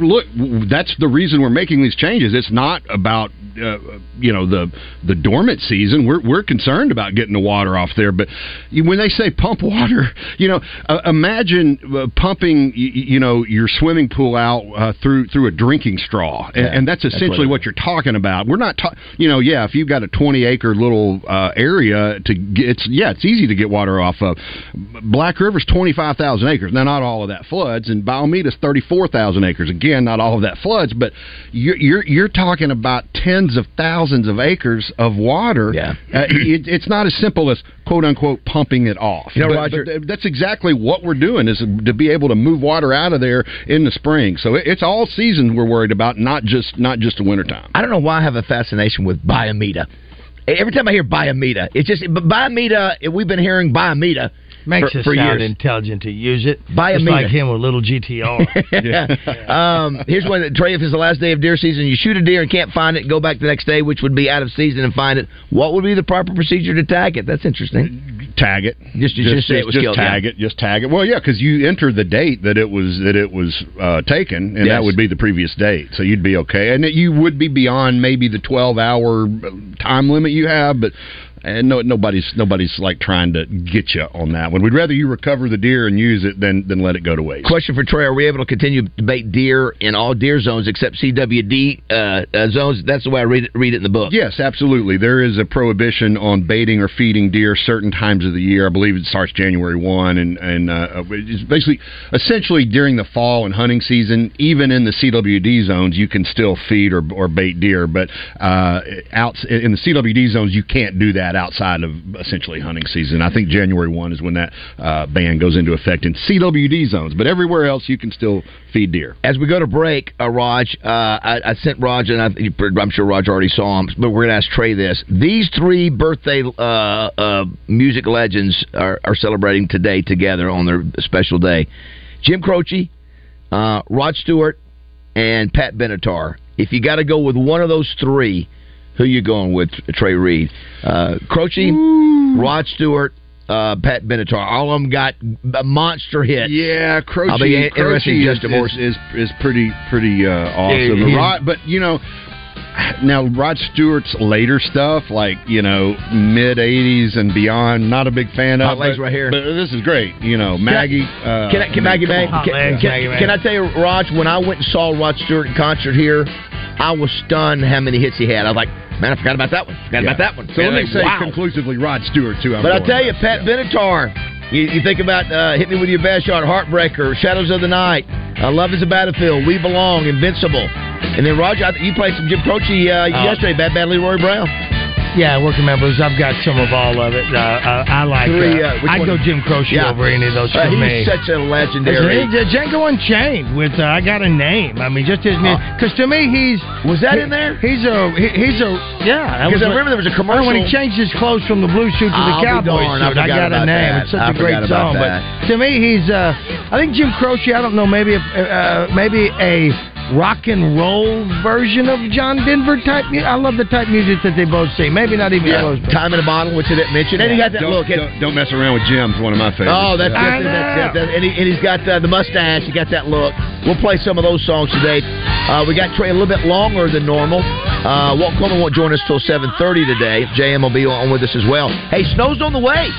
look, that's the reason we're making these changes. It's not about uh, you know the the dormant season. We're we're concerned about getting the water off there, but when they say pump water, you know, uh, imagine uh, pumping y- y- you know your swimming pool out uh, through through a drinking straw, and, Yeah, and that's that's essentially what what you're talking about. We're not, ta- you know, yeah, if you've got a 20 acre little uh, area to get, it's yeah, it's easy to get water off of. Black River's 25,000 acres. Now, not all of that floods, and Bayou Meto's 34,000 acres. Again, not all of that floods, but you're you're, you're talking about tens of thousands of acres of water. Yeah, uh, it, it's not as simple as quote unquote pumping it off. You know, But- Roger- but that's exactly what we're doing is to be able to move water out of there in the spring. So it, it's all season we're worried about, not just not just the wintertime. I don't know why I have a fascination with Bayou Meto. Every time I hear Bayou Meto, it's just Bayou Meto. We've been hearing Bayou Meto Makes for, it for sound years. intelligent to use it. Buy a Just meter. like him with little GTR. um, here's one. that- Trey, if it's the last day of deer season, you shoot a deer and can't find it, go back the next day, which would be out of season, and find it. What would be the proper procedure to tag it? That's interesting. Tag it. Just, just, just say it was just killed. tag yeah. it. Just tag it. Well, yeah, because you enter the date that it was that it was uh, taken, and Yes. that would be the previous date, so you'd be okay, and it, you would be beyond maybe the twelve hour time limit you have, but. And no, nobody's nobody's like trying to get you on that one. We'd rather you recover the deer and use it than than let it go to waste. Question for Trey: Are we able to continue to bait deer in all deer zones except CWD uh, uh, zones? That's the way I read it, read it in the book. Yes, absolutely. There is a prohibition on baiting or feeding deer certain times of the year. I believe it starts January one, and and uh, it's basically essentially during the fall and hunting season. Even in the CWD zones, you can still feed or, or bait deer, but uh, out in the CWD zones, you can't do that outside of essentially hunting season. I think January one is when that uh, ban goes into effect in CWD zones, but everywhere else you can still feed deer. As we go to break, uh, Raj, uh, I, I sent Raj, and I, I'm sure Raj already saw him, but we're going to ask Trey this. These three birthday uh, uh, music legends are, are celebrating today together on their special day. Jim Croce, uh, Rod Stewart, and Pat Benatar. If you got to go with one of those three, who you going with, Trey Reed? Uh, Croce, Rod Stewart, uh, Pat Benatar. All of them got a monster hits. Yeah, Croce, I'll be interested in Croce is, just is, is is pretty pretty uh, awesome. Yeah, Rod, but you know. Now Rod Stewart's later stuff, like you know mid '80s and beyond, not a big fan of. Hot legs but- right here. But this is great. You know, Maggie. uh, Can I, can, Maggie, come Mag, can, can- can I tell you, Raj, when I went and saw Rod Stewart in concert here, I was stunned how many hits he had. I was like, man, I forgot about that one. Forgot about that one. So let me say wow. conclusively, Rod Stewart too. I'm But I tell you. Pat Benatar, you, you think about uh, Hit Me With Your Best Shot, Heartbreaker, Shadows of the Night, uh, Love is a Battlefield, We Belong, Invincible. And then, Roger, I you played some Jim Croce uh, Oh. yesterday, Bad Bad Leroy Brown. Yeah, working members. I've got some of all of it. Uh, uh, I like. Three, uh, uh, I'd go Jim Croce Yeah. over any of those for he's me. such a legendary- it's Django Unchained with uh, I got a name. I mean, just his name. Because to me, he's was that he- in there? He's a he, he's a yeah. Because I remember there was a commercial- when he changed his clothes from the blue suit to the I'll cowboy I suit. I, forgot got a name. that. It's such I a great song. that. But to me, he's uh, I think Jim Croce. I don't know, maybe a, uh, maybe a rock and roll version of John Denver type. mu- I love the type music that they both sing. Maybe not even Yeah. close. but- Time in a bottle, which I didn't mention. And he got that don't, look. Don't, don't mess around with Jim's one of my favorites. Oh, that's, Yeah. that's, that's, that's, and, he, and he's got uh, the mustache. He got that look. We'll play some of those songs today. Uh, we got Trey a little bit longer than normal. Uh, Walt Coleman won't join us till 7.30 today. JM will be on with us as well. Hey, snow's on the way.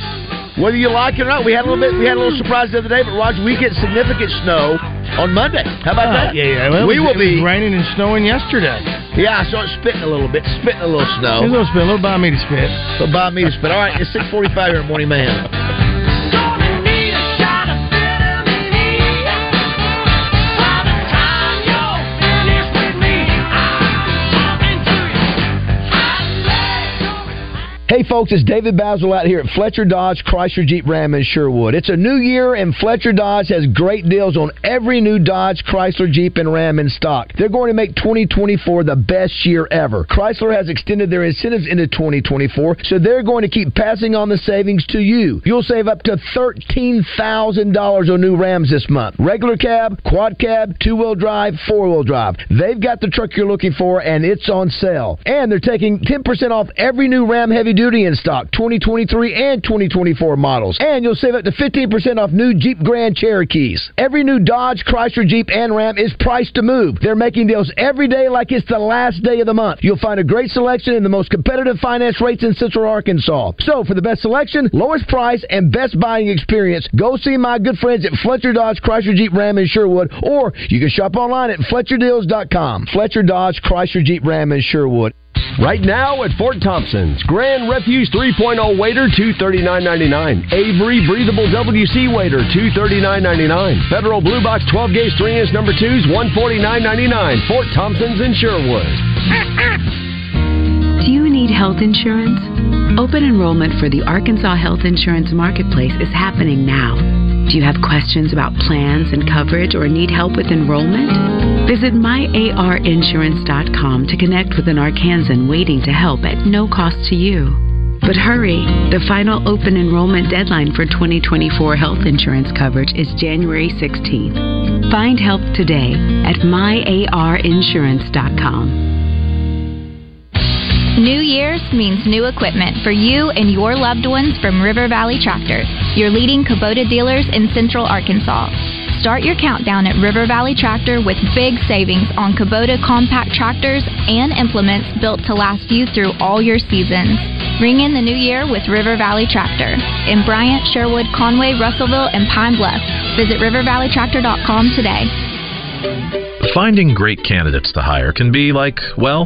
Whether you like it or not, we had a little bit. We had a little surprise the other day, but Roger, we get significant snow on Monday. How about Uh, that? yeah, yeah. Well, we it will be. was raining and snowing yesterday. Yeah, I started spitting a little bit, spitting a little snow. A little spit, a little by me to spit. So by me to spit. All right, it's 645 here in the Morning Man. Hey folks, it's David Basil out here at Fletcher Dodge Chrysler Jeep Ram in Sherwood. It's a new year and Fletcher Dodge has great deals on every new Dodge, Chrysler, Jeep, and Ram in stock. They're going to make 2024 the best year ever. Chrysler has extended their incentives into 2024, so they're going to keep passing on the savings to you. You'll save up to $13,000 on new Rams this month. Regular cab, quad cab, two-wheel drive, four-wheel drive. They've got the truck you're looking for and it's on sale. And they're taking 10% off every new Ram heavy duty in stock, 2023 and 2024 models. And you'll save up to 15% off new Jeep Grand Cherokees. Every new Dodge, Chrysler, Jeep, and Ram is priced to move. They're making deals every day like it's the last day of the month. You'll find a great selection and the most competitive finance rates in Central Arkansas. So for the best selection, lowest price, and best buying experience, go see my good friends at Fletcher Dodge, Chrysler, Jeep, Ram in Sherwood, or you can shop online at FletcherDeals.com. Fletcher Dodge, Chrysler, Jeep, Ram in Sherwood. Right now at Fort Thompson's, Grand Refuge 3.0 wader, $239.99. Avery Breathable WC wader, $239.99. Federal Blue Box 12 gauge 3 inch number 2s, $149.99. Fort Thompson's in Sherwood. Do you need health insurance? Open enrollment for the Arkansas Health Insurance Marketplace is happening now. Do you have questions about plans and coverage or need help with enrollment? Visit myarinsurance.com to connect with an Arkansan waiting to help at no cost to you. But hurry, the final open enrollment deadline for 2024 health insurance coverage is January 16th. Find help today at myarinsurance.com. New Year's means new equipment for you and your loved ones from River Valley Tractor, your leading Kubota dealers in Central Arkansas. Start your countdown at River Valley Tractor with big savings on Kubota compact tractors and implements built to last you through all your seasons. Ring in the new year with River Valley Tractor in Bryant, Sherwood, Conway, Russellville, and Pine Bluff. Visit rivervalleytractor.com today. Finding great candidates to hire can be like, well,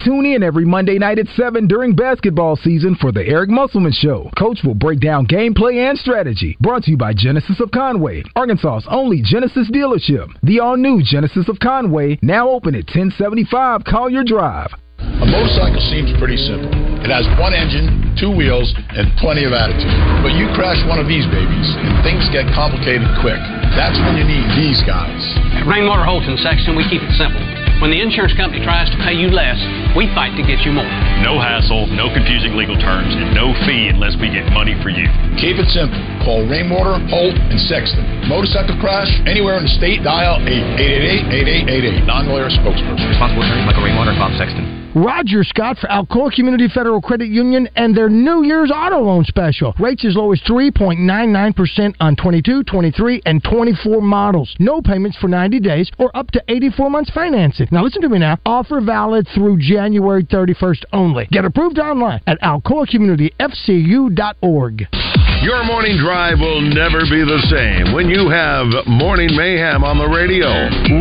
Tune in every Monday night at 7 during basketball season for the Eric Musselman Show. Coach will break down gameplay and strategy. Brought to you by Genesis of Conway, Arkansas's only Genesis dealership. The all new Genesis of Conway, now open at 1075 Collier Drive. A motorcycle seems pretty simple. It has one engine, two wheels, and plenty of attitude. But you crash one of these babies, and things get complicated quick. That's when you need these guys. At Rainwater Holt and Sexton, we keep it simple. When the insurance company tries to pay you less, we fight to get you more. No hassle, no confusing legal terms, and no fee unless we get money for you. Keep it simple. Call Rainwater, Holt, and Sexton. Motorcycle crash anywhere in the state, dial 888-8888. Non-lawyer spokesperson. Responsible attorney Michael Rainwater and Bob Sexton. Roger Scott for Alcoa Community Federal Credit Union and their New Year's auto loan special. Rates as low as 3.99% on 22, 23, and 24 models. No payments for 90 days or up to 84 months financing. Now listen to me now. Offer valid through January 31st only. Get approved online at alcoacommunityfcu.org. Your morning drive will never be the same when you have Morning Mayhem on the radio.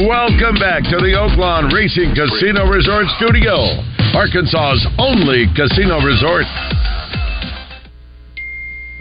Welcome back to the Oaklawn Racing Casino Resort Studio, Arkansas's only casino resort.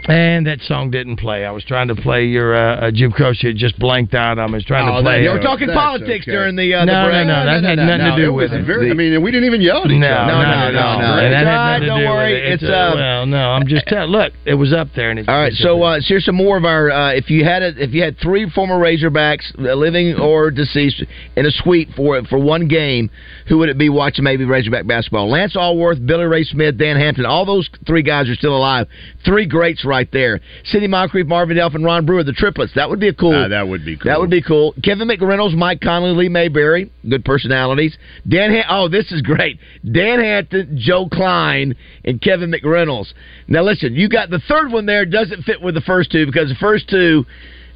And that song didn't play. I was trying to play your uh, uh, Jim Croce. It just blanked out. I was trying Oh, to play. you were talking that's politics okay. during the, uh, the no, break. no, no, That had nothing to do with it. Very, I mean, we didn't even yell at each No, other. no, no, no, no. no. And that had nothing don't do with worry. it. It's, uh, uh, well, no. I'm just telling. Look, it was up there, and it, All right, so uh, here's some more of our. Uh, if you had a, if you had three former Razorbacks, uh, living or deceased, in a suite for for one game, who would it be watching maybe Razorback basketball? Lance Alworth, Billy Ray Smith, Dan Hampton. All those three guys are still alive. Three greats right there. Sidney Moncrief, Marvin Delph, and Ron Brewer, the triplets. That would be a cool. Ah, that would be cool. That would be cool. Kevin McReynolds, Mike Conley, Lee Mayberry, good personalities. Dan, Han- oh, this is great. Dan Hampton, Joe Kleine, and Kevin McReynolds. Now, listen, you got the third one there doesn't fit with the first two because the first two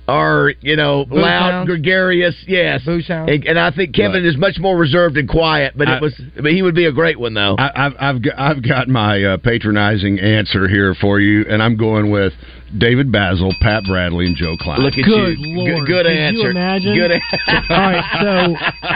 are you know Boo loud, sounds. gregarious, yes. sounds. And, and I think Kevin is much more reserved and quiet, but I- it was, but he would be a great one though. I, I've I've got, I've got my uh, patronizing answer here for you, and I'm going with David Basil, Pat Bradley, and Joe Kleine. Look at Good you. Lord. Good, good Could you answer. imagine? Good. All right, so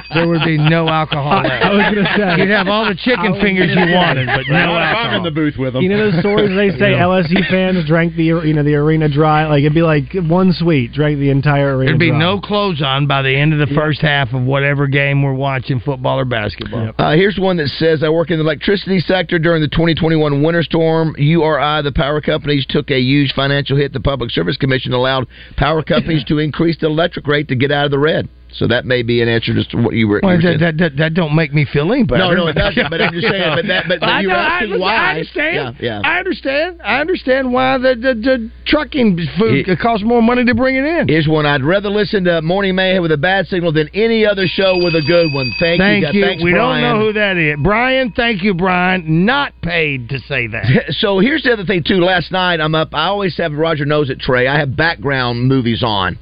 there would be no alcohol I- left. I was gonna say- you'd have all the chicken fingers you wanted, but no alcohol. I'm in the booth with them. You know those stories they say Yeah. LSU fans drank the you know the arena dry like it'd be like one sweet drank the entire arena. There'd be dry. no clothes on by the end of the first half of whatever game we're watching, football or basketball. Uh, here's one that says, I work in the electricity sector during the 2021 winter storm. URI, the power companies, took a huge financial hit. The Public Service Commission allowed power companies to increase the electric rate to get out of the red. So that may be an answer to what you were, you Well, were that, that, that, that don't make me feel any better. No, no, it doesn't, but I'm just saying, but that- but- but you know, were I, why. I understand. Yeah, yeah. I understand. I understand why the, the, the trucking food It- uh, costs more money to bring it in. Here's one. I'd rather listen to Morning Mayhem with a bad signal than any other show with a good one. Thank, Thank you. you. Thanks, we Brian. don't know who that is. Brian, thank you, Brian. Not paid to say that. so here's the other thing too. Last night I'm up. I always have Roger knows it. Trey. I have background movies on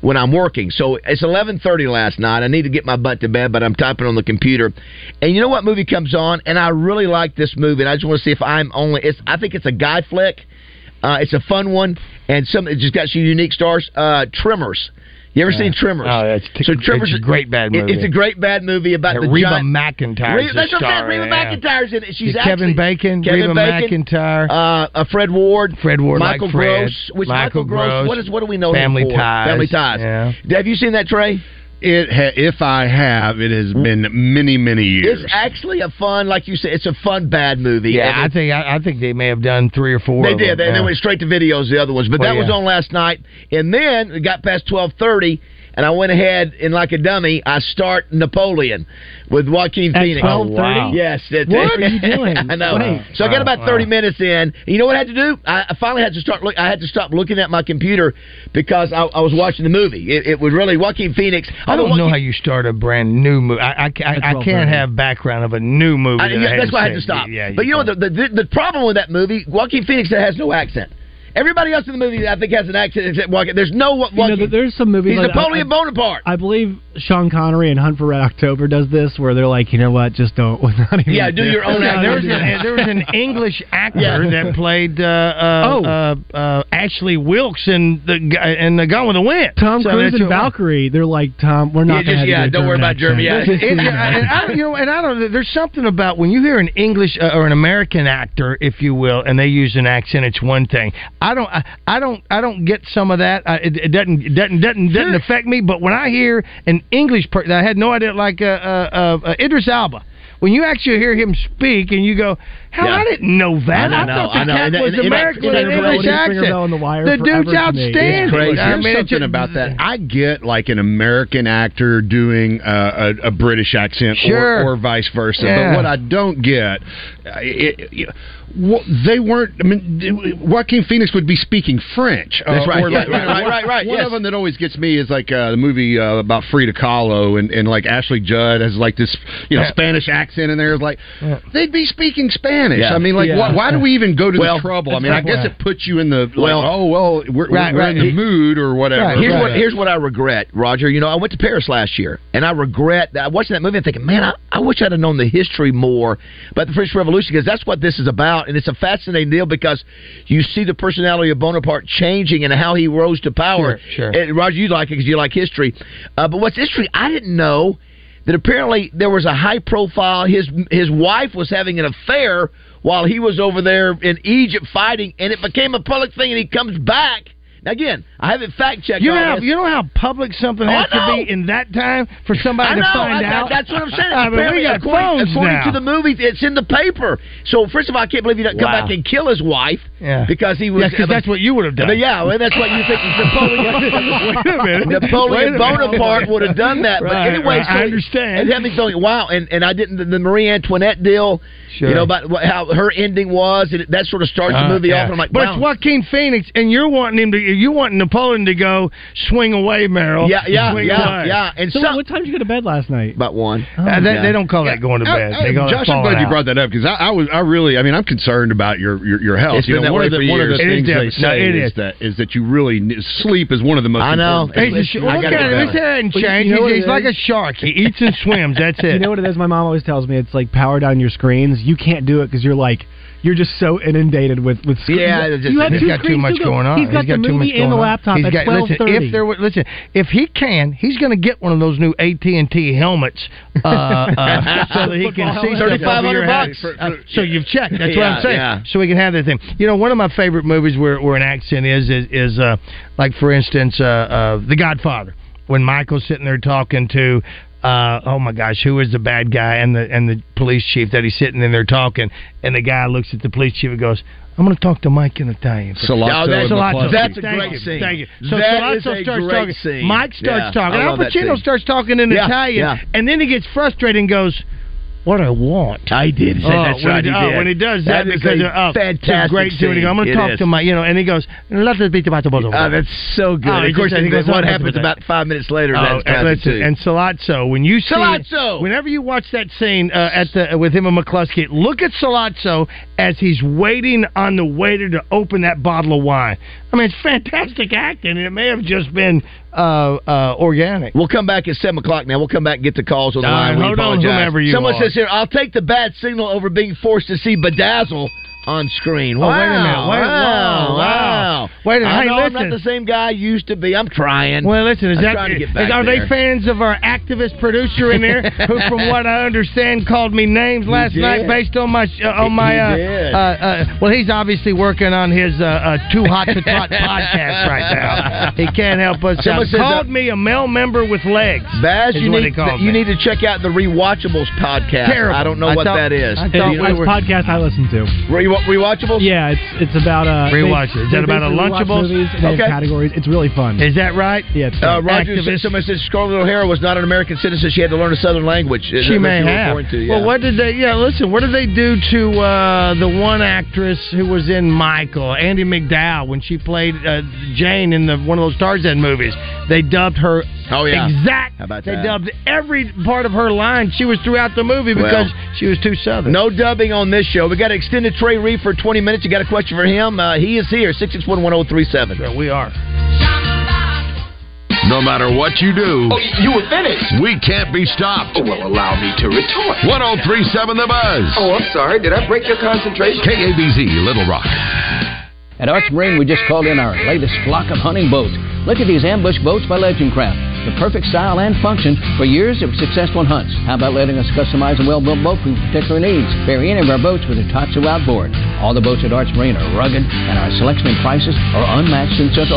when I'm working. So it's 11:30 last night. I need to get my butt to bed, but I'm typing on the computer. And you know what movie comes on? And I really like this movie. And I just want to see if I'm only. It's. I think it's a guy flick. Uh, it's a fun one, and some it just got some unique stars. Uh, Tremors. You ever Yeah. seen Tremors? Oh, it's t- so Tremors it's a great bad movie. It's a great bad movie about Yeah, the Reba giant, McEntire's Reba, that's what I'm saying. Reba yeah. McEntire's in it. She's Kevin actually, Bacon, Kevin Reba Bacon, McEntire. uh, uh, Fred Ward, Fred Ward, Michael like Fred, Gross. Which Michael Michael Gross? Gross, What is what do we know Family him for? Ties, Family Ties. yeah. Have you seen that, Trey? It ha- if I have, it has hmm. been many many years. It's actually a fun, like you said, it's a fun bad movie. Yeah, I think I, I think they may have done three or four. They of did. them, They, they went straight to videos. The other ones, but Well, that was yeah. on last night. And then it got past twelve thirty, and I went ahead and like a dummy, I start Napoleon with Joaquin At Phoenix. 12:30? Oh, wow. Yes. it- What are you doing? I know. Wait. So I got about wow. thirty minutes in. You know what I had to do? I, I finally had to start. Look, I had to stop looking at my computer because I, I was watching the movie. It, it was really Joaquin Phoenix. I although don't know how you start a brand new movie. I, I, I, I can't have background of a new movie. I, that yeah, I that's why I had to stop. Yeah, but you know what? The, the, the problem with that movie, Joaquin Phoenix has no accent. Everybody else in the movie, I think, has an accent except Joaquin. There's no Joaquin. You know, there's some movies He's like- Napoleon I- Bonaparte. I believe Sean Connery in Hunt for Red October does this, where they're like, you know what, just don't. Not even, Yeah, do your own Yeah, there was, an, there was an English actor Yeah. that played uh, uh, Oh. uh, uh, Ashley Wilkes in the guy in the Gone with the Wind. Tom So Cruise and Valkyrie, they're like, Tom, we're not Yeah, just- to yeah, do don't worry about German, yeah. accent. And I don't, you know, and I don't. There's something about when you hear an English uh, or an American actor, if you will, and they use an accent. It's one thing. I don't. I, I don't. I don't get some of that. I, it, it doesn't. It doesn't. Doesn't. Doesn't affect me. But when I hear an English person, I had no idea. Like uh, uh, uh, uh, Idris Elba. when you actually hear him speak and you go, "Hell, Yeah. I didn't know that. I I, thought the I know. cat was and American with an English accent. The Wire the dude's outstanding. It's crazy. I Here's mean, something just- about that. I get like an American actor doing uh, a, a British accent, Sure. or, or vice versa. Yeah. But what I don't get, it, it, well, they weren't. I mean, Joaquin Phoenix would be speaking French. That's right. or Yeah, like- right, right, right, right, One yes. of them that always gets me is like uh, the movie uh, about Frida Kahlo, and, and like Ashley Judd has like this, you know, Yeah. Spanish accent in there. It's like they'd be speaking Spanish. Yeah. I mean, like, Yeah. why, why do we even go to Well, the trouble? I mean, I guess it puts you in the like, Well- oh well, we're, Right, we're in the He- mood or whatever. Here's what here's what I regret, Roger. You know, I went to Paris last year, and I regret that. I watching that movie and thinking, man, I, I wish I'd have known the history more about the French Revolution because that's what this is about, and it's a fascinating deal because you see the personality of Bonaparte changing and how he rose to power. Sure, sure. And Roger, you like it because you like history, uh, but what's history? I didn't know that apparently there was a high profile. His his wife was having an affair while he was over there in Egypt fighting, and it became a public thing. And he comes back. Again, I haven't fact checked. You know, how, you know how public something Oh, has to be in that time for somebody to find I- out. That's what I'm saying. I mean, we got according, phones according now. to the movie, it's in the paper. So first of all, I can't believe he didn't come back and kill his wife. Yeah. because he was. Yeah, 'cause that's what you would have done. But yeah, well, that's what you think Napoleon. Wait a minute. Napoleon Wait a minute. Bonaparte would have done that. but anyway, right. so I understand. And had me going, wow, and, and I didn't the, the Marie Antoinette deal. Sure. You know about what, how her ending was, and that sort of starts the Uh, movie yeah. off. And I'm like, but wow. it's Joaquin Phoenix, and you're wanting him to. You want Napoleon to go swing away, Meryl. Yeah, yeah, yeah, away. yeah. And So, some, what time did you go to bed last night? about one. Uh, they, Yeah. they don't call that going to bed. I- they call Josh, I'm glad falling you brought that up because I, I was, I really, I mean, I'm concerned about your your, your health. It's you know, that one way of the for one of the years. It is things they different. No, say it is is. that is that you really ne- sleep is one of the most. I know. important He's things. a, well, look at him. go. His hair ain't you changed. know what he's like a shark. He eats and swims. That's it. You know what it is? My mom always tells me it's like power down your screens. You can't do it because you're like you're just so inundated with with screens. Yeah, just- you have He's got too much to go. going on. He's got got the too much movie going and the on. laptop He's got- listen, thirty. If there were, listen, if he can, he's going to get one of those new AT and T helmets uh, uh, so that he can see 3,500 your head. bucks. Uh, so you've checked. That's what I'm saying. yeah. So we can have that thing. You know, one of my favorite movies where, where an accent is is, is uh, like for instance, uh, uh, The Godfather. When Michael's sitting there talking to uh, oh my gosh, who is the bad guy and the and the police chief that he's sitting in there talking, and the guy looks at the police chief and goes, "I'm going to talk to Mike in Italian." Sollozzo Oh, that's- Sollozzo. That's a Thank great you, scene. Thank you. So That Sollozzo starts talking. scene. Mike starts Yeah, talking. Al Pacino starts talking in Yeah, Italian, yeah. and then he gets frustrated and goes, "What I want." I did. Say Oh, that's right. he, He oh, when he does that, That because a oh, fantastic great scene. scene. I'm going to talk is. to my, you know, and he goes, "Let us beat the bottle." Oh, that's so good. Oh, of course, just- he goes, what "Oh, happens that's about five minutes later? Oh, that's and, listen, and Sollozzo, when you see Sollozzo! whenever you watch that scene uh, at the with him and McCluskey, look at Sollozzo as he's waiting on the waiter to open that bottle of wine. I mean, it's fantastic acting, and it may have just been uh, uh, organic. We'll come back at seven o'clock. Now we'll come back and get the calls on the right, line. We hold on, apologize. whomever you Someone are. says here, "I'll take the bad signal over being forced to see Bedazzle on screen." Oh, wow, wait a minute. Wait- wow, wow, wow. wow. Wait a minute. I Hey, know I'm not the same guy I used to be. I'm trying. Well, listen, is I'm that trying to get is- are there. they fans of our activist producer in there who, from what I understand, called me names last did. night based on my uh, on my uh, uh, uh, well, he's obviously working on his uh, uh, Too Hot to Trot podcast right now. He can't help us Someone out. Called uh, me a male member with legs. Baz, is you what need he called you need to check out the Rewatchables podcast. Terrible. I don't know I what thought- that is. I thought You- we were- podcast I listen to. Re- Rewatchables? Yeah, it's it's about uh Rewatch they- it. Is that about a basically rewatch Movies and they have Okay. categories. It's really fun. Is that right? yeah, it's Uh, fun. Roger, Activist. someone says Scarlett O'Hara was not an American citizen. She had to learn a Southern language. Is She that what may have. To, yeah. Well, what did they? Yeah, listen. What did they do to uh, the one actress who was in Michael, Andie MacDowell, when she played uh, Jane in the one of those Tarzan movies? They dubbed her. Oh, yeah. exact. How about they that? dubbed every part of her line. She was throughout the movie because Well, she was too southern. No dubbing on this show. We got an extended Trey Reed for 20 minutes. You got a question for him? Uh, he is here, 6611037. Sure, we are. No matter what you do, Oh, you were finished. we can't be stopped. Oh, well, allow me to retort. 1037 The Buzz. Oh, I'm sorry. Did I break your concentration? KABZ, Little Rock. At Arch Marine, we just called in our latest flock of hunting boats. Look at these ambush boats by Legend Craft. The perfect style and function for years of successful hunts. How about letting us customize a well-built boat for particular needs? Vary any of our boats with a Tohatsu outboard. All the boats at Arch Marine are rugged, and our selection and prices are unmatched in Central